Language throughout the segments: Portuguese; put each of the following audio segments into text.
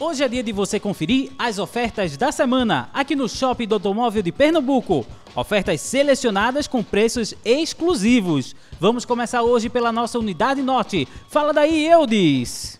Hoje é dia de você conferir as ofertas da semana aqui no Shopping do Automóvel de Pernambuco. Ofertas selecionadas com preços exclusivos. Vamos começar hoje pela nossa unidade norte. Fala daí, Eudes!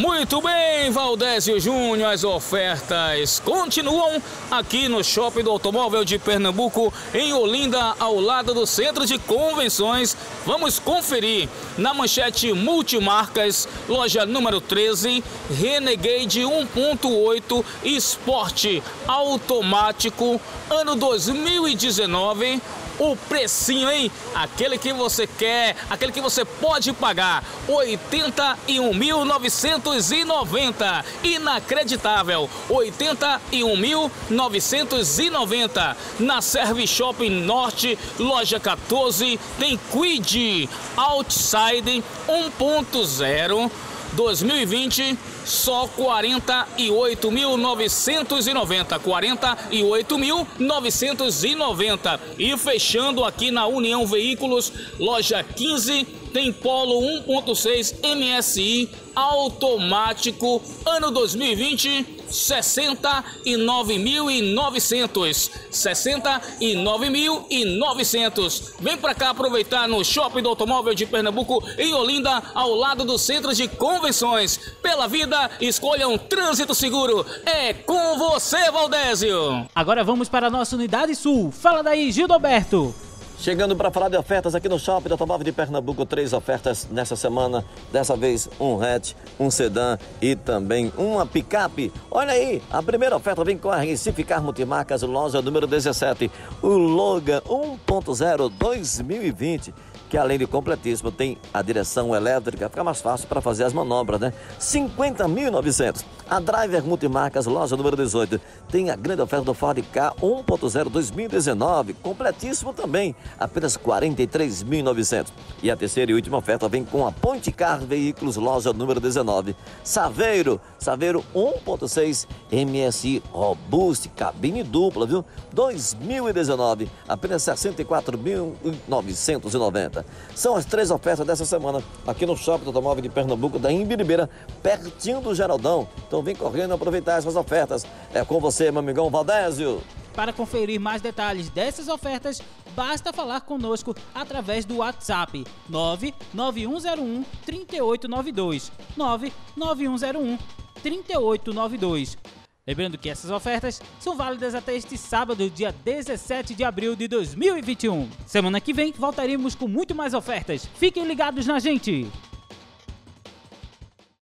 Muito bem, Valdésio Júnior, as ofertas continuam aqui no Shopping do Automóvel de Pernambuco, em Olinda, ao lado do Centro de Convenções. Vamos conferir na manchete Multimarcas, loja número 13, Renegade 1.8 Esporte Automático, ano 2019 o precinho, hein? Aquele que você quer, aquele que você pode pagar, R$ 81.990. Inacreditável, R$ 81.990. Na Serve Shopping Norte, loja 14, tem Quid Outside 1.0 2020 só 48.990, 48.990. E fechando aqui na União Veículos, loja 15, tem Polo 1.6 MSI automático, ano 2020 69.900. 69.900. Vem para cá aproveitar no Shopping do Automóvel de Pernambuco, em Olinda, ao lado do Centro de Convenções. Pela vida, escolha um trânsito seguro. É com você, Valdésio. Agora vamos para a nossa unidade sul. Fala daí, Gildoberto. Chegando para falar de ofertas aqui no Shopping do Automóvel de Pernambuco, três ofertas nessa semana. Dessa vez um hatch, um sedã e também uma picape. Olha aí, a primeira oferta vem com a Recife Car Multimarcas, loja número 17, o Logan 1.0 2020 que além de completíssimo tem a direção elétrica, fica mais fácil para fazer as manobras, né? 50.900. A Driver Multimarcas, loja número 18, tem a grande oferta do Ford K 1.0 2019, completíssimo também, apenas 43.900. E a terceira e última oferta vem com a Ponte Car Veículos, loja número 19, Saveiro, Saveiro 1.6 MSI Robust, cabine dupla, viu? 2019, apenas 64.990. São as três ofertas dessa semana aqui no Shopping Automóvel de Pernambuco, da Imbiribeira, pertinho do Geraldão. Então vem correndo aproveitar essas ofertas. É com você, meu amigão Valdésio. Para conferir mais detalhes dessas ofertas, basta falar conosco através do WhatsApp 99101 3892. 99101 3892. Lembrando que essas ofertas são válidas até este sábado, dia 17 de abril de 2021. Semana que vem voltaremos com muito mais ofertas. Fiquem ligados na gente!